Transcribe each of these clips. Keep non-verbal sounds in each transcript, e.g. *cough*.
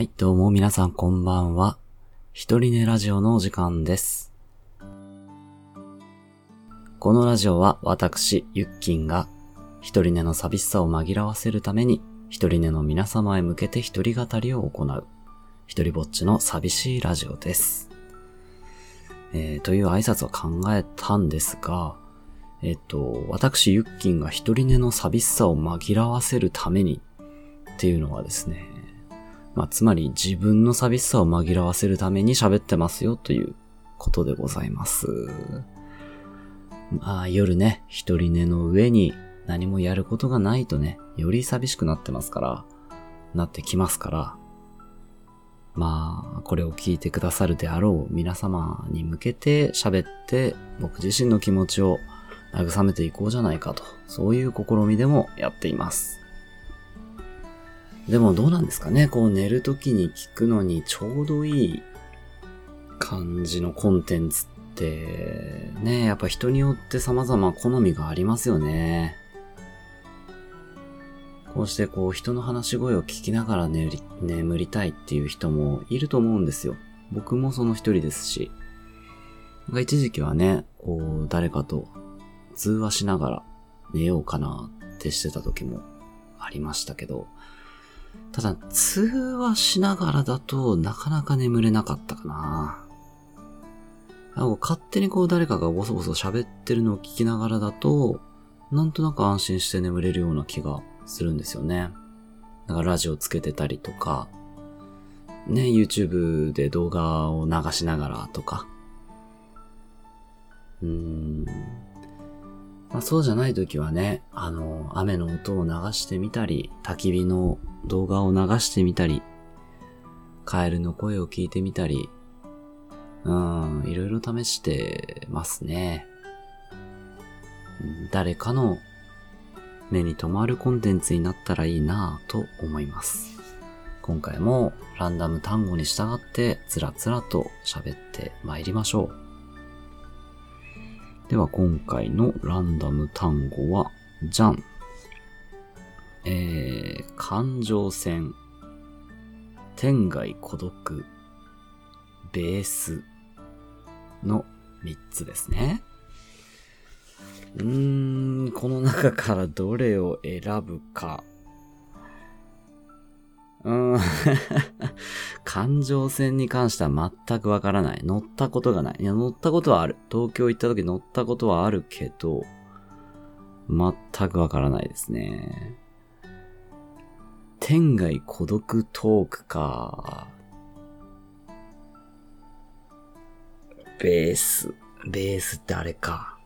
はい、どうも皆さんこんばんは。一人寝ラジオのお時間です。このラジオは私、ゆっきんが一人寝の寂しさを紛らわせるために一人寝の皆様へ向けて一人語りを行う一人ぼっちの寂しいラジオです。えー、という挨拶を考えたんですが、えっと、私、ゆっきんが一人寝の寂しさを紛らわせるためにっていうのはですね、まあ、つまり自分の寂しさを紛らわせるために喋ってますよということでございます。まあ、夜ね、一人寝の上に何もやることがないとね、より寂しくなってますから、なってきますから、まあ、これを聞いてくださるであろう皆様に向けて喋って、僕自身の気持ちを慰めていこうじゃないかと、そういう試みでもやっています。でもどうなんですかねこう寝るときに聞くのにちょうどいい感じのコンテンツって、ね、やっぱ人によって様々好みがありますよね。こうしてこう人の話し声を聞きながら寝り眠りたいっていう人もいると思うんですよ。僕もその一人ですし。なん一時期はね、こう誰かと通話しながら寝ようかなってしてた時もありましたけど、ただ通話しながらだとなかなか眠れなかったかな。あの勝手にこう誰かがボソボソ喋ってるのを聞きながらだと、なんとなく安心して眠れるような気がするんですよね。だからラジオつけてたりとか、ね、YouTube で動画を流しながらとか。うーん。まあそうじゃない時はね、あの、雨の音を流してみたり、焚き火の動画を流してみたり、カエルの声を聞いてみたり、うん、いろいろ試してますね。誰かの目に留まるコンテンツになったらいいなぁと思います。今回もランダム単語に従ってつらつらと喋って参りましょう。では今回のランダム単語は、じゃん。えー、感情線、天外孤独、ベースの3つですね。うーん、この中からどれを選ぶか。うーん感情線に関しては全くわからない。乗ったことがない。いや、乗ったことはある。東京行った時乗ったことはあるけど、全くわからないですね。天外孤独トークか。ベース。ベースってあれか。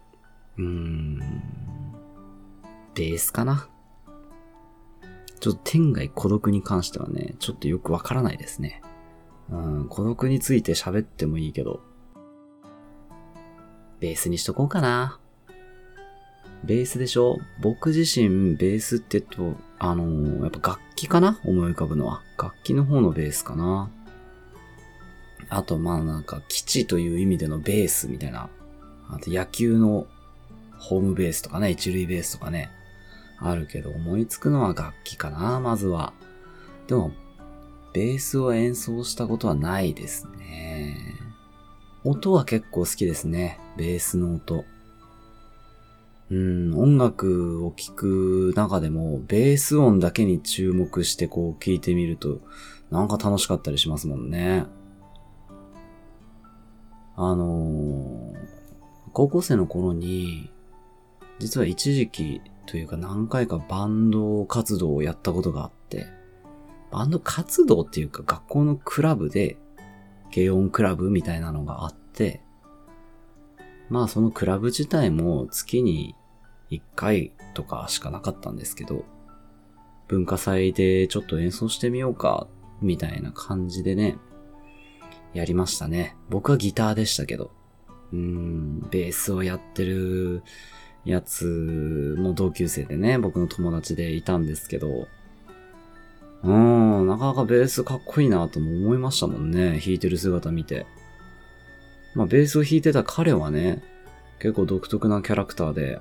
うーん。ベースかなちょっと天外孤独に関してはね、ちょっとよくわからないですね。うん、孤独について喋ってもいいけど、ベースにしとこうかな。ベースでしょ？僕自身、ベースって言うと、あのーやっぱ楽器かな？思い浮かぶのは。楽器の方のベースかな。あと、まあなんか、基地という意味でのベースみたいな。あと、野球のホームベースとかね、一塁ベースとかね。あるけど、思いつくのは楽器かな、まずは。でも、ベースを演奏したことはないですね。音は結構好きですね。ベースの音。うん、音楽を聴く中でも、ベース音だけに注目してこう聴いてみると、なんか楽しかったりしますもんね。あのー高校生の頃に、実は一時期というか何回かバンド活動をやったことがあって、バンド活動っていうか学校のクラブで、軽音クラブみたいなのがあって、まあそのクラブ自体も月に1回とかしかなかったんですけど、文化祭でちょっと演奏してみようか、みたいな感じでね、やりましたね。僕はギターでしたけど、うーん、ベースをやってるやつも同級生でね、僕の友達でいたんですけど、うん、なかなかベースかっこいいなとも思いましたもんね、弾いてる姿見て。まあ、ベースを弾いてた彼はね、結構独特なキャラクターで、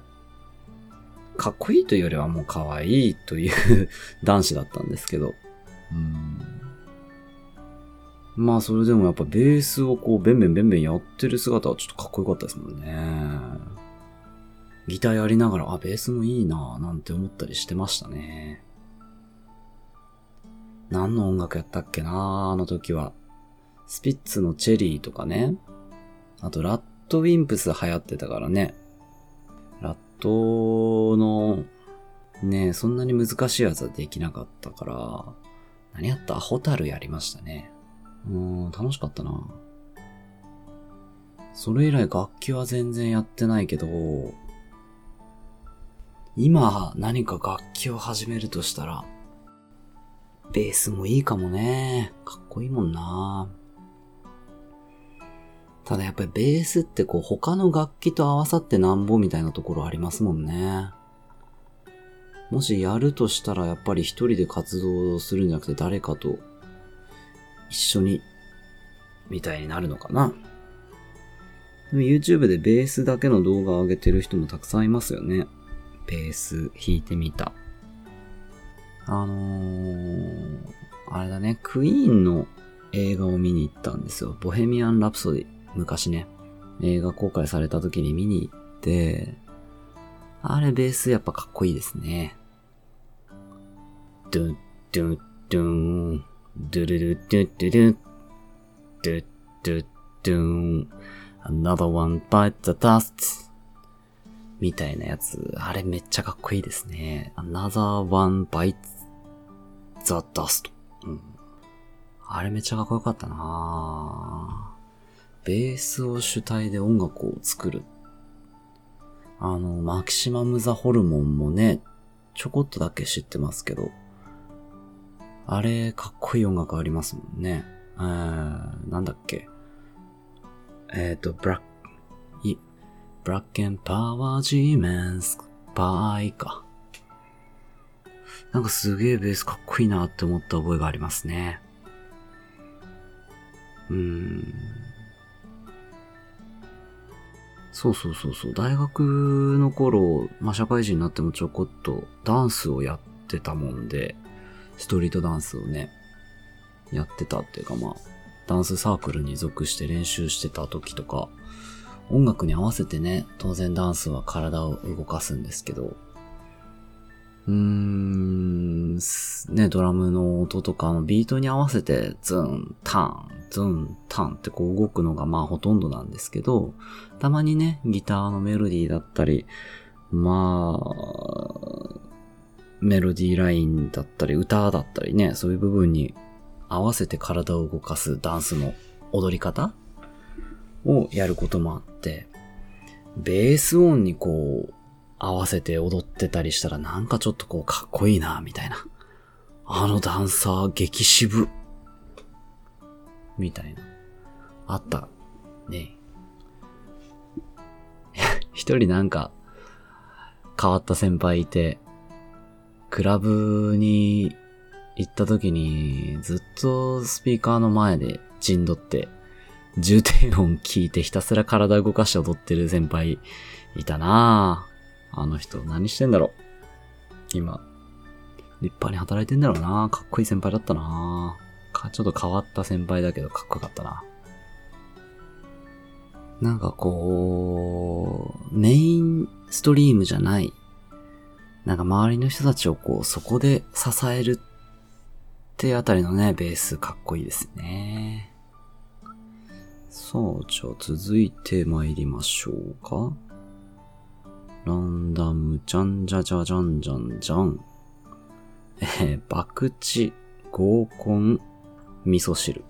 かっこいいというよりはもう可愛いという *laughs* 男子だったんですけど、うん。まあそれでもやっぱベースをこうベンベンベンベンやってる姿はちょっとかっこよかったですもんね。ギターやりながら、あ、ベースもいいなぁなんて思ったりしてましたね。何の音楽やったっけなあの時は。スピッツのチェリーとかね。あと、ラットウィンプス流行ってたからね。ラットの、ねそんなに難しいやつはできなかったから、何やった？ホタルやりましたね。うん、楽しかったな。それ以来楽器は全然やってないけど、今何か楽器を始めるとしたら、ベースもいいかもね。かっこいいもんな。ただやっぱりベースってこう他の楽器と合わさってなんぼみたいなところありますもんね。もしやるとしたらやっぱり一人で活動するんじゃなくて誰かと一緒にみたいになるのかな。でも YouTube でベースだけの動画を上げてる人もたくさんいますよね。ベース弾いてみた。あのー、あれだね、クイーンの映画を見に行ったんですよ。ボヘミアン・ラプソディ。昔ね、映画公開された時に見に行って、あれベースやっぱかっこいいですね。ドゥン、ドゥン、ドゥン、ドゥルルドゥドゥルドゥドゥドゥン、another one bite the dust みたいなやつ、あれめっちゃかっこいいですね。Another One Bites the Dust、うん。あれめっちゃかっこよかったなベースを主体で音楽を作る。あの、マキシマム・ザ・ホルモンもね、ちょこっとだけ知ってますけど、あれ、かっこいい音楽ありますもんね。えー、なんだっけ。えっ、ー、と、ブラック、ブラッケンパワージーメンスパイか。なんかすげえベースかっこいいなって思った覚えがありますね。うーん。そうそうそうそう。大学の頃、まあ、社会人になってもちょこっとダンスをやってたもんで、ストリートダンスをね、やってたっていうかまあ、ダンスサークルに属して練習してた時とか、音楽に合わせてね、当然ダンスは体を動かすんですけど、うーん、ね、ドラムの音とかのビートに合わせて、ズン、タン、ズン、タンってこう動くのがまあほとんどなんですけど、たまにね、ギターのメロディーだったり、まあ、メロディーラインだったり、歌だったりね、そういう部分に合わせて体を動かすダンスの踊り方をやることもあって、ベース音にこう、合わせて踊ってたりしたらなんかちょっとこうかっこいいな、みたいな。あのダンサー激渋。みたいな。あった。ね *laughs* 一人なんか変わった先輩いて、クラブに行った時にずっとスピーカーの前で陣取って重低音聞いてひたすら体動かして踊ってる先輩いたなぁ。あの人何してんだろう。今。立派に働いてんだろうなかっこいい先輩だったなか、ちょっと変わった先輩だけどかっこよかったな。なんかこう、メインストリームじゃない。なんか周りの人たちをこう、そこで支えるってあたりのね、ベースかっこいいですね。さあ、じゃあ続いて参りましょうか。ランダム、じゃんじゃじゃじゃんじゃんじゃん。えー、爆地、合コン、味噌汁。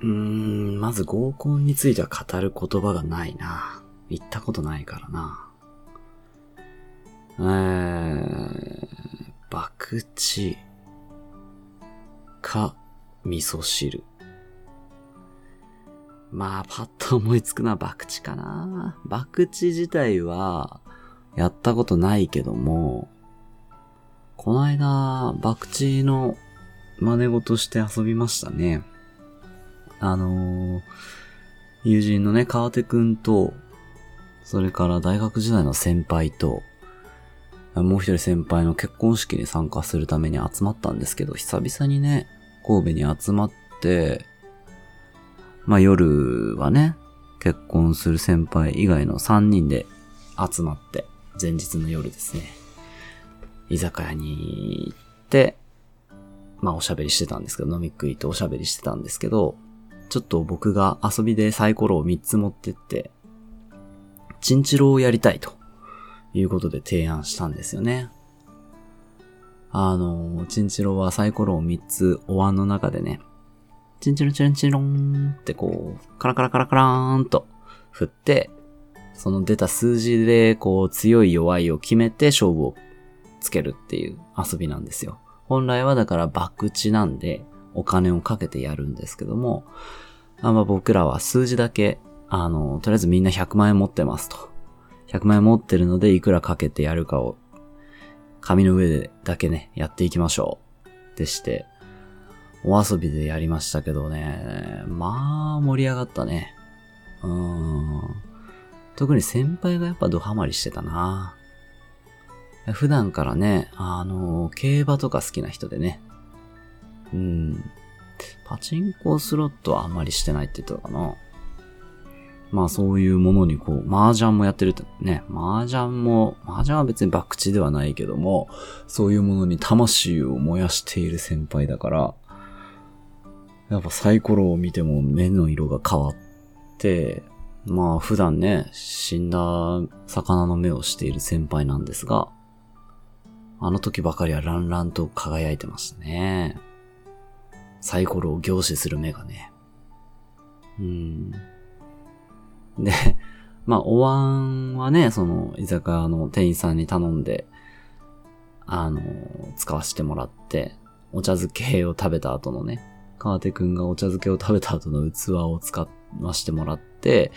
うーん、まず合コンについては語る言葉がないな。言ったことないからな。えー、爆地、か、味噌汁。まあ、パッと思いつくのはバクチかな。バクチ自体は、やったことないけども、この間、バクチの真似事して遊びましたね。あのー、友人のね、川手くんと、それから大学時代の先輩と、もう一人先輩の結婚式に参加するために集まったんですけど、久々にね、神戸に集まって、まあ夜はね、結婚する先輩以外の3人で集まって、前日の夜ですね、居酒屋に行って、まあおしゃべりしてたんですけど、飲み食いとおしゃべりしてたんですけど、ちょっと僕が遊びでサイコロを3つ持ってって、チンチロをやりたいということで提案したんですよね。あの、チンチロはサイコロを3つお椀の中でね、チンチロチンチロンってこう、カラカラカラカラーンと振って、その出た数字でこう強い弱いを決めて勝負をつけるっていう遊びなんですよ。本来はだから博打なんでお金をかけてやるんですけども、あまあ、僕らは数字だけ、あの、とりあえずみんな100万円持ってますと。100万円持ってるのでいくらかけてやるかを紙の上でだけね、やっていきましょう。でして、お遊びでやりましたけどね、まあ盛り上がったね。うん。特に先輩がやっぱドハマりしてたな。普段からね、あの、競馬とか好きな人でね。うん。パチンコスロットはあんまりしてないって言ってたかな。まあそういうものにこう、麻雀もやってるってね、麻雀も、麻雀は別に博打ではないけども、そういうものに魂を燃やしている先輩だから、やっぱサイコロを見ても目の色が変わって、まあ普段ね、死んだ魚の目をしている先輩なんですが、あの時ばかりはランランと輝いてましたね。サイコロを凝視する目がね。うん。で、*laughs* まあ、お椀はね、その、居酒屋の店員さんに頼んで、あの、使わせてもらって、お茶漬けを食べた後のね、川手くんがお茶漬けを食べた後の器を使わせてもらって、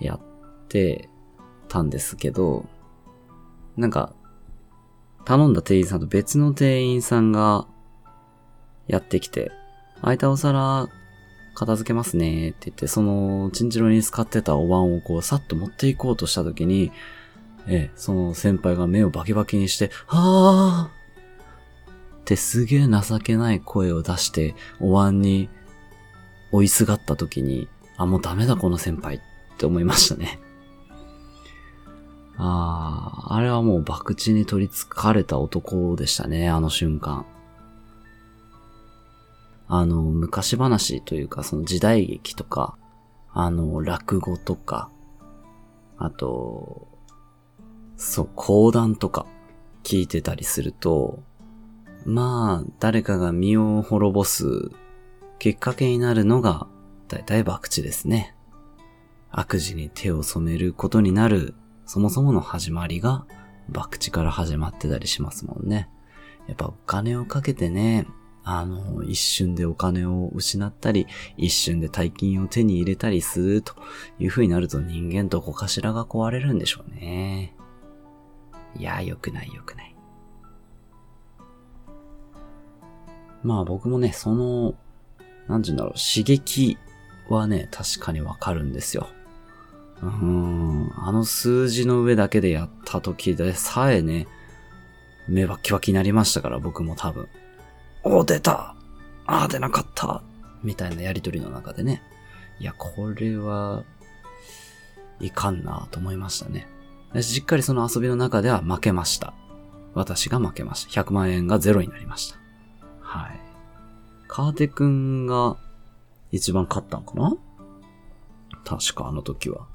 やってたんですけど、なんか、頼んだ店員さんと別の店員さんがやってきて、空いたお皿片付けますねって言って、その、チンチロに使ってたお椀をこう、さっと持っていこうとした時に、ええ、その先輩が目をバキバキにして、はぁってすげえ情けない声を出して、お椀に追いすがった時に、あ、もうダメだこの先輩って思いましたね。ああ、あれはもう博打に取り憑かれた男でしたね、あの瞬間。あの、昔話というか、その時代劇とか、あの、落語とか、あと、そう、講談とか聞いてたりすると、まあ、誰かが身を滅ぼすきっかけになるのが、だいたい博打ですね。悪事に手を染めることになる、そもそもの始まりが、博打から始まってたりしますもんね。やっぱお金をかけてね、あの、一瞬でお金を失ったり、一瞬で大金を手に入れたりするという風になると人間どこかしらが壊れるんでしょうね。いや、良くない良くない。まあ僕もね、その、なんて言うんだろう、刺激はね、確かにわかるんですよ。うん、あの数字の上だけでやった時でさえね、目はキワキになりましたから、僕も多分。お、出たああ、出なかったみたいなやりとりの中でね。いや、これは、いかんなと思いましたね。しっかりその遊びの中では負けました。私が負けました。100万円がゼロになりました。はい。川手くんが一番勝ったのかな？確かあの時は。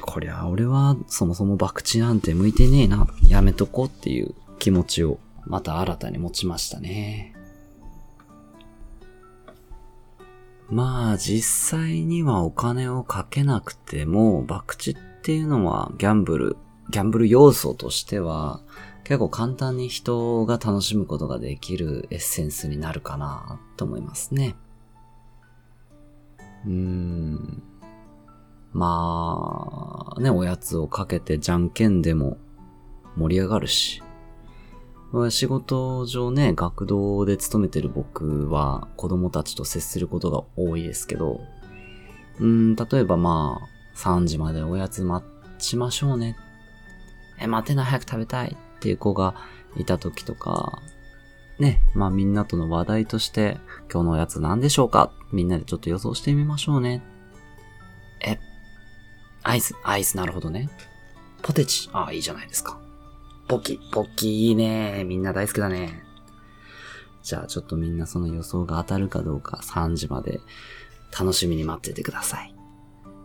こりゃ俺はそもそも博打なんて向いてねえな。やめとこうっていう気持ちをまた新たに持ちましたね。まあ実際にはお金をかけなくても、博打っていうのはギャンブル、ギャンブル要素としては結構簡単に人が楽しむことができるエッセンスになるかなと思いますね。うーん。まあ、ね、おやつをかけてじゃんけんでも盛り上がるし。仕事上ね、学童で勤めてる僕は子供たちと接することが多いですけど、うん、例えばまあ、3時までおやつ待ちましょうね。え、待てない、早く食べたいっていう子がいた時とか、ね、まあみんなとの話題として、今日のおやつ何でしょうか？みんなでちょっと予想してみましょうね。え、アイス、アイスなるほどね。ポテチ、ああ、いいじゃないですか。ポッキ、ポッキーいいね。みんな大好きだね。じゃあちょっとみんなその予想が当たるかどうか3時まで楽しみに待っててください。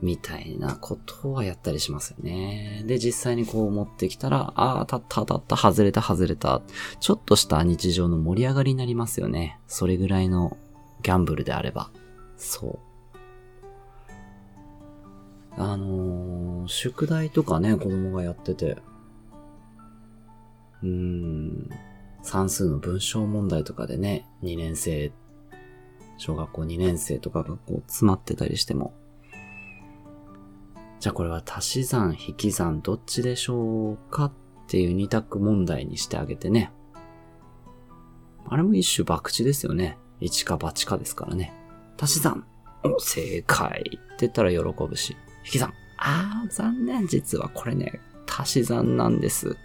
みたいなことはやったりしますよね。で、実際にこう持ってきたら、ああ、当たった当たった、外れた外れた。ちょっとした日常の盛り上がりになりますよね。それぐらいのギャンブルであれば。そう。あのー、宿題とかね、子供がやってて、うーん、算数の文章問題とかでね、2年生、小学校2年生とかがこう詰まってたりしても、じゃあこれは足し算、引き算どっちでしょうかっていう二択問題にしてあげてね。あれも一種博打ですよね。一か八かですからね。足し算、お、正解って言ったら喜ぶし。引き算、あー、残念。実はこれね、足し算なんです。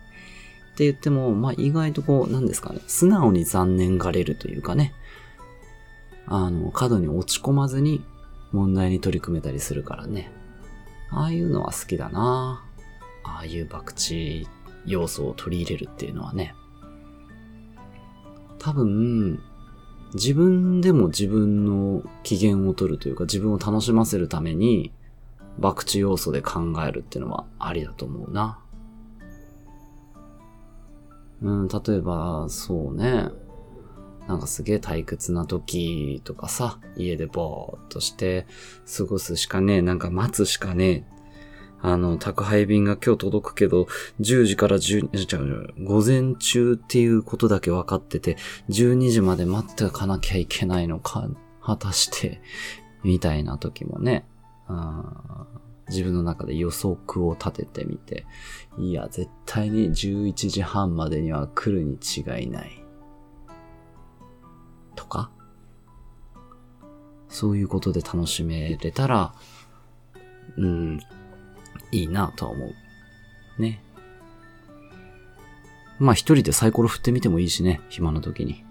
って言っても、まあ、意外とこう、なんですかね。素直に残念がれるというかね。あの、過度に落ち込まずに問題に取り組めたりするからね。ああいうのは好きだなああいう博打要素を取り入れるっていうのはね。多分、自分でも自分の機嫌を取るというか自分を楽しませるために、博打要素で考えるっていうのはありだと思うな。うん、例えば、そうね。なんかすげえ退屈な時とかさ、家でぼーっとして過ごすしかねえ、なんか待つしかねえ。あの、宅配便が今日届くけど、10時から10、じゃあ午前中っていうことだけ分かってて、12時まで待っておかなきゃいけないのか、果たして、みたいな時もね、あ自分の中で予測を立ててみて、いや、絶対に11時半までには来るに違いない。とか、そういうことで楽しめれたら、うん、いいなとは思う。ね。まあ一人でサイコロ振ってみてもいいしね、暇な時に。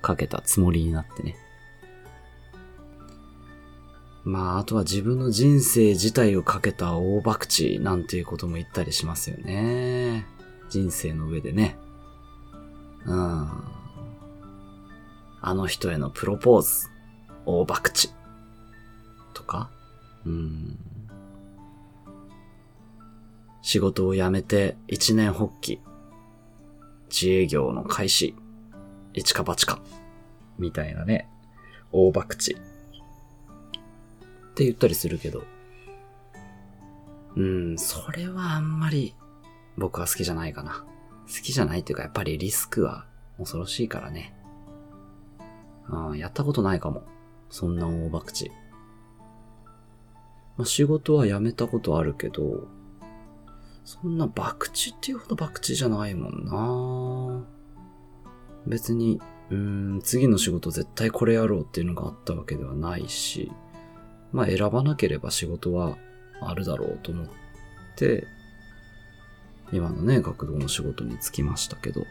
かけたつもりになってね。まあ、あとは自分の人生自体をかけた大博打なんていうことも言ったりしますよね。人生の上でね。うん。あの人へのプロポーズ、大博打。とかうん。仕事を辞めて一年発起。自営業の開始。一か八か。みたいなね。大博打。って言ったりするけど。うん、それはあんまり僕は好きじゃないかな。好きじゃないっていうかやっぱりリスクは恐ろしいからね。うん、やったことないかも。そんな大博打。まあ、仕事は辞めたことあるけど、そんな博打っていうほど博打じゃないもんな別に、うん、次の仕事絶対これやろうっていうのがあったわけではないし、まあ選ばなければ仕事はあるだろうと思って、今のね、学童の仕事に就きましたけど、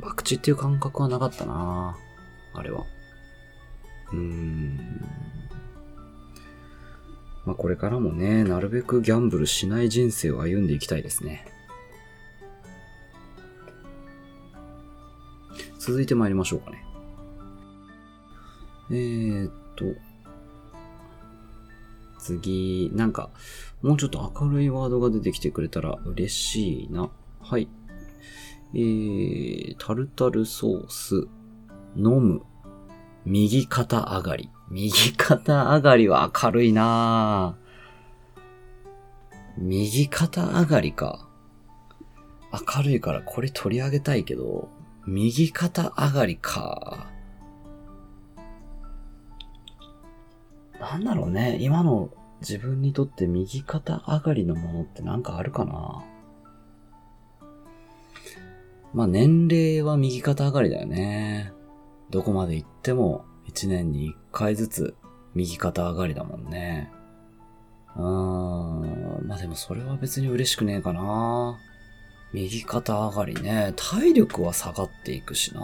博打っていう感覚はなかったなあれは。うーん。まあこれからもね、なるべくギャンブルしない人生を歩んでいきたいですね。続いて参りましょうかね。えーっと、次、なんか、もうちょっと明るいワードが出てきてくれたら嬉しいな。はい。えー、タルタルソース、飲む、右肩上がり。右肩上がりは明るいな右肩上がりか。明るいからこれ取り上げたいけど、右肩上がりか。なんだろうね。今の自分にとって右肩上がりのものってなんかあるかな？まあ年齢は右肩上がりだよね。どこまで行っても1年に1回ずつ右肩上がりだもんね。うーん。まあでもそれは別に嬉しくねえかな。右肩上がりね、体力は下がっていくしな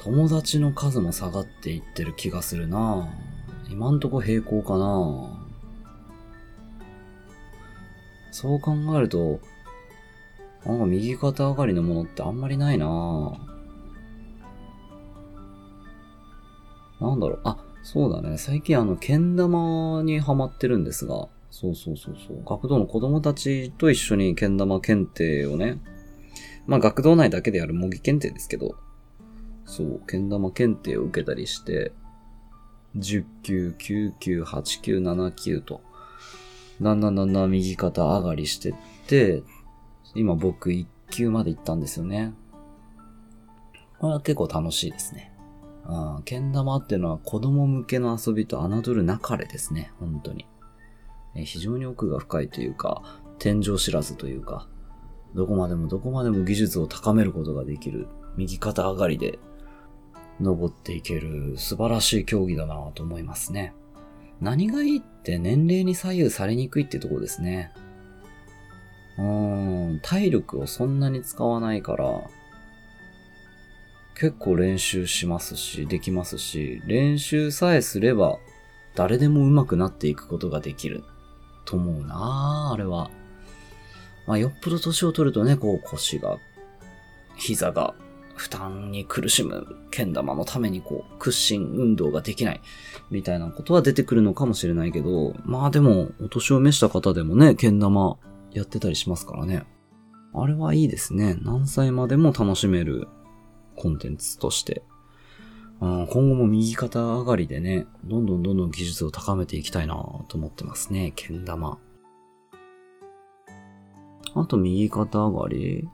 友達の数も下がっていってる気がするな今んとこ平行かなそう考えると、なんか右肩上がりのものってあんまりないななんだろう。あ、そうだね。最近あの、けん玉にハマってるんですが、そうそうそうそう。学童の子供たちと一緒にけん玉検定をね、まあ学童内だけでやる模擬検定ですけど、そう、けん玉検定を受けたりして、10級、9級、8級、7級と、だんだんだんだん右肩上がりしてって、今僕1級まで行ったんですよね。これは結構楽しいですね。うん、けん玉っていうのは子供向けの遊びと侮るなかれですね、本当に。え非常に奥が深いというか、天井知らずというか、どこまでもどこまでも技術を高めることができる、右肩上がりで登っていける素晴らしい競技だなと思いますね。何がいいって年齢に左右されにくいってとこですね。うーん、体力をそんなに使わないから、結構練習しますし、できますし、練習さえすれば誰でも上手くなっていくことができると思うなあれは。まあ、よっぽど年を取るとね、こう腰が、膝が負担に苦しむ、けん玉のためにこう、屈伸運動ができない、みたいなことは出てくるのかもしれないけど、まあでも、お年を召した方でもね、けん玉やってたりしますからね。あれはいいですね。何歳までも楽しめるコンテンツとして。今後も右肩上がりでね、どんどんどんどん技術を高めていきたいなと思ってますね。けん玉。あと右肩上がり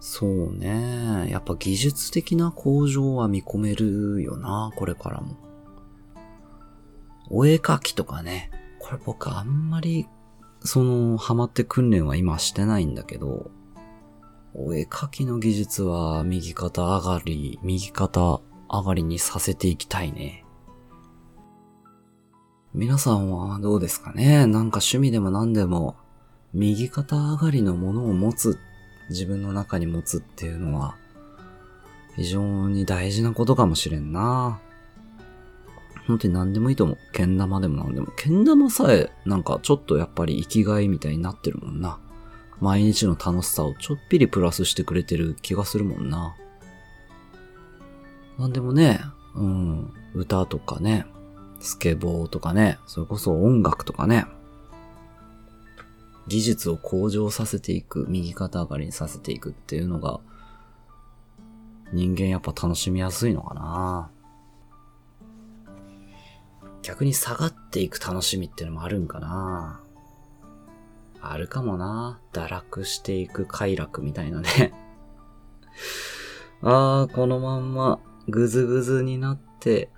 そうね。やっぱ技術的な向上は見込めるよな、これからも。お絵描きとかね。これ僕あんまり、その、ハマって訓練は今してないんだけど、お絵描きの技術は右肩上がり、右肩上がりにさせていきたいね。皆さんはどうですかね？なんか趣味でも何でも、右肩上がりのものを持つって自分の中に持つっていうのは、非常に大事なことかもしれんな。本当に何でもいいと思う。けん玉でも何でも。けん玉さえ、なんかちょっとやっぱり生きがいみたいになってるもんな。毎日の楽しさをちょっぴりプラスしてくれてる気がするもんな。なんでもね、うん、歌とかね、スケボーとかね、それこそ音楽とかね、技術を向上させていく、右肩上がりにさせていくっていうのが、人間やっぱ楽しみやすいのかな。逆に下がっていく楽しみっていうのもあるんかな。あるかもな。堕落していく快楽みたいなね。*laughs* ああ、このまんまぐずぐずになって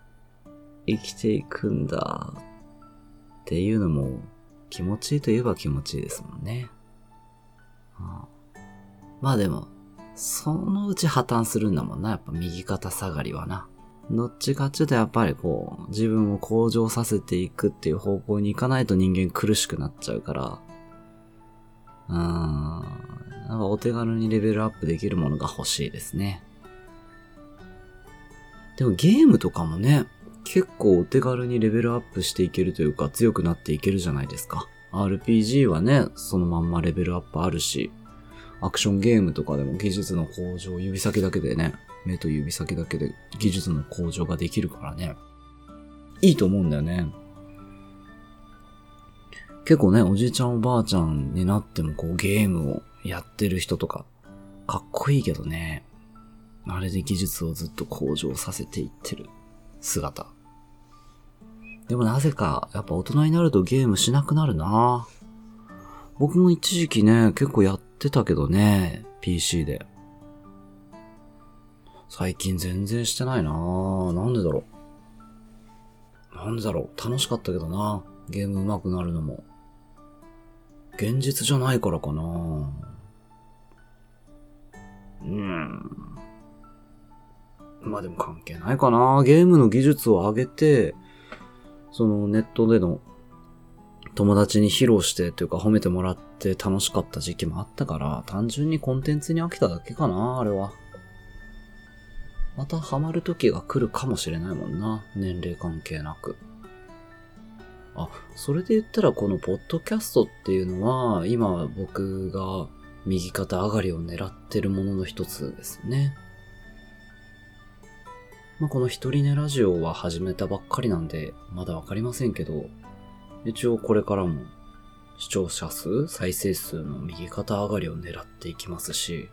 生きていくんだ。っていうのも気持ちいいといえば気持ちいいですもんね。ああまあでも、そのうち破綻するんだもんな。やっぱ右肩下がりはな。どっちかっていうとやっぱりこう、自分を向上させていくっていう方向に行かないと人間苦しくなっちゃうから、うーん、なんかお手軽にレベルアップできるものが欲しいですね。でもゲームとかもね、結構お手軽にレベルアップしていけるというか強くなっていけるじゃないですか。RPG はね、そのまんまレベルアップあるし、アクションゲームとかでも技術の向上、指先だけでね、目と指先だけで技術の向上ができるからね。いいと思うんだよね。結構ね、おじいちゃんおばあちゃんになってもこうゲームをやってる人とか、かっこいいけどね。あれで技術をずっと向上させていってる姿。でもなぜか、やっぱ大人になるとゲームしなくなるな僕も一時期ね、結構やってたけどね、PC で。最近全然してないななんでだろう。なんでだろう。楽しかったけどなゲーム上手くなるのも。現実じゃないからかなうん。まあでも関係ないかな。ゲームの技術を上げて、そのネットでの友達に披露してというか褒めてもらって楽しかった時期もあったから、単純にコンテンツに飽きただけかな、あれは。またハマる時が来るかもしれないもんな。年齢関係なく。あ、それで言ったらこのポッドキャストっていうのは、今僕が右肩上がりを狙ってるものの一つですね。まあ、この一人寝ラジオは始めたばっかりなんで、まだわかりませんけど、一応これからも視聴者数、再生数の右肩上がりを狙っていきますし、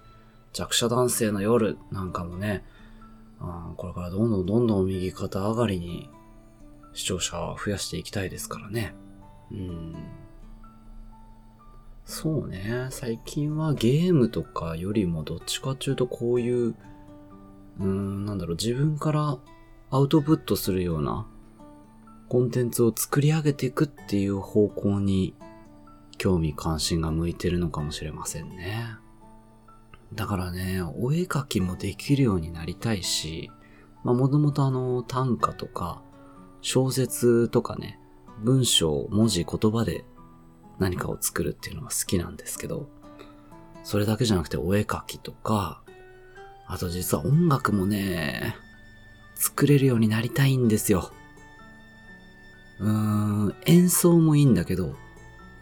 弱者男性の夜なんかもね、あこれからどんどんどんどん右肩上がりに視聴者を増やしていきたいですからね。うん。そうね。最近はゲームとかよりもどっちかっていうとこういう、うーん、なんだろう、自分からアウトプットするようなコンテンツを作り上げていくっていう方向に興味関心が向いてるのかもしれませんね。だからね、お絵描きもできるようになりたいし、まあもともとあの短歌とか小説とかね、文章、文字、言葉で何かを作るっていうのが好きなんですけど、それだけじゃなくてお絵描きとか、あと実は音楽もね、作れるようになりたいんですよ。うーん、演奏もいいんだけど、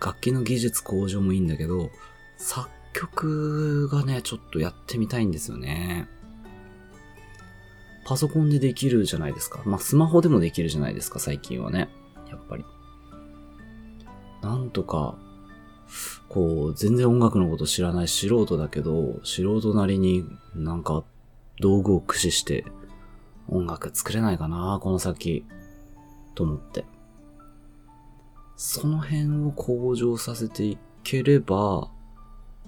楽器の技術向上もいいんだけど、作曲がね、ちょっとやってみたいんですよね。パソコンでできるじゃないですか。まあ、スマホでもできるじゃないですか、最近はね。やっぱり。なんとか、こう、全然音楽のこと知らない素人だけど、素人なりになんか道具を駆使して音楽作れないかな、この先。と思って。その辺を向上させていければ、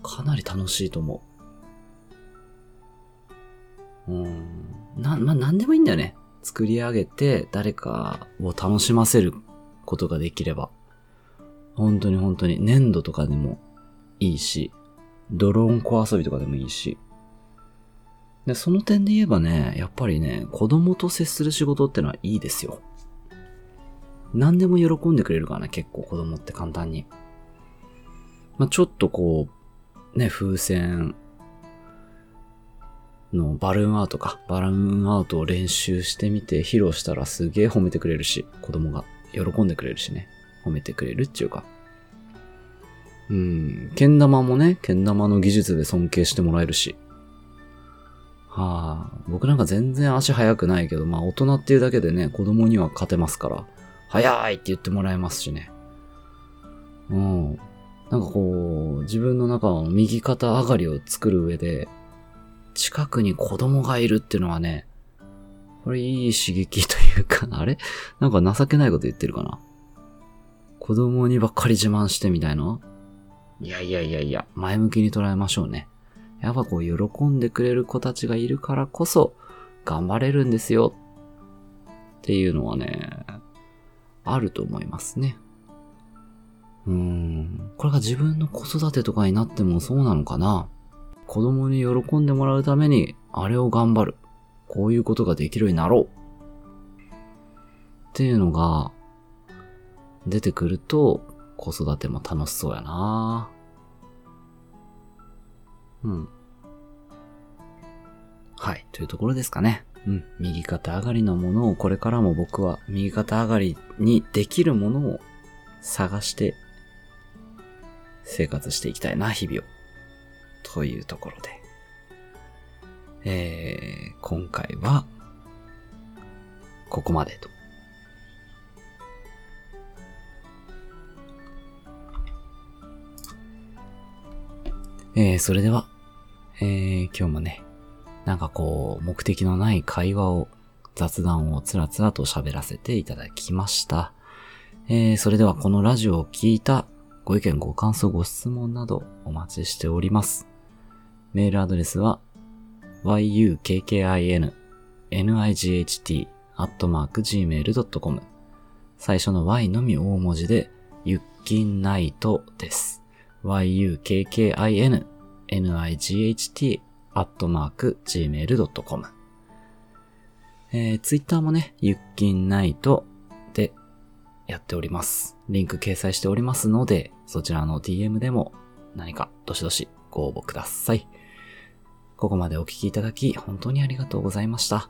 かなり楽しいと思う。うん。な、まあ、なんでもいいんだよね。作り上げて誰かを楽しませることができれば。本当に本当に粘土とかでもいいし、ドローン小遊びとかでもいいし。で、その点で言えばね、やっぱりね、子供と接する仕事ってのはいいですよ。何でも喜んでくれるからね、結構子供って簡単に。まあ、ちょっとこう、ね、風船のバルーンアートか。バルーンアートを練習してみて披露したらすげえ褒めてくれるし、子供が喜んでくれるしね。褒めてくれるっていうか。うん、けん玉もね、けん玉の技術で尊敬してもらえるし。はあ、僕なんか全然足速くないけど、まあ大人っていうだけでね、子供には勝てますから、速いって言ってもらえますしね。うん。なんかこう、自分の中の右肩上がりを作る上で、近くに子供がいるっていうのはね、これいい刺激というか、あれ？なんか情けないこと言ってるかな子供にばっかり自慢してみたいないやいやいやいや、前向きに捉えましょうね。やっぱこう、喜んでくれる子たちがいるからこそ、頑張れるんですよ。っていうのはね、あると思いますね。うーん。これが自分の子育てとかになってもそうなのかな？子供に喜んでもらうために、あれを頑張る。こういうことができるようになろう。っていうのが、出てくると、子育ても楽しそうやなうん。はい。というところですかね。うん。右肩上がりのものをこれからも僕は右肩上がりにできるものを探して生活していきたいな、日々を。というところで。えー、今回は、ここまでと。えー、それでは、えー、今日もね、なんかこう、目的のない会話を、雑談をつらつらと喋らせていただきました。えー、それではこのラジオを聞いたご意見、ご感想、ご質問などお待ちしております。メールアドレスは、yukkin-night-gmail.com 最初の y のみ大文字で、ゆっきんナイトです。yukkin, night.gmail.com えー、ツイッターもね、ゆっきんナイトでやっております。リンク掲載しておりますので、そちらの DM でも何かどしどしご応募ください。ここまでお聞きいただき本当にありがとうございました。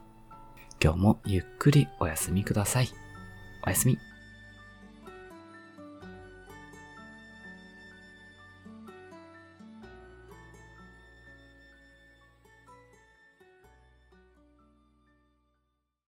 今日もゆっくりお休みください。おやすみ。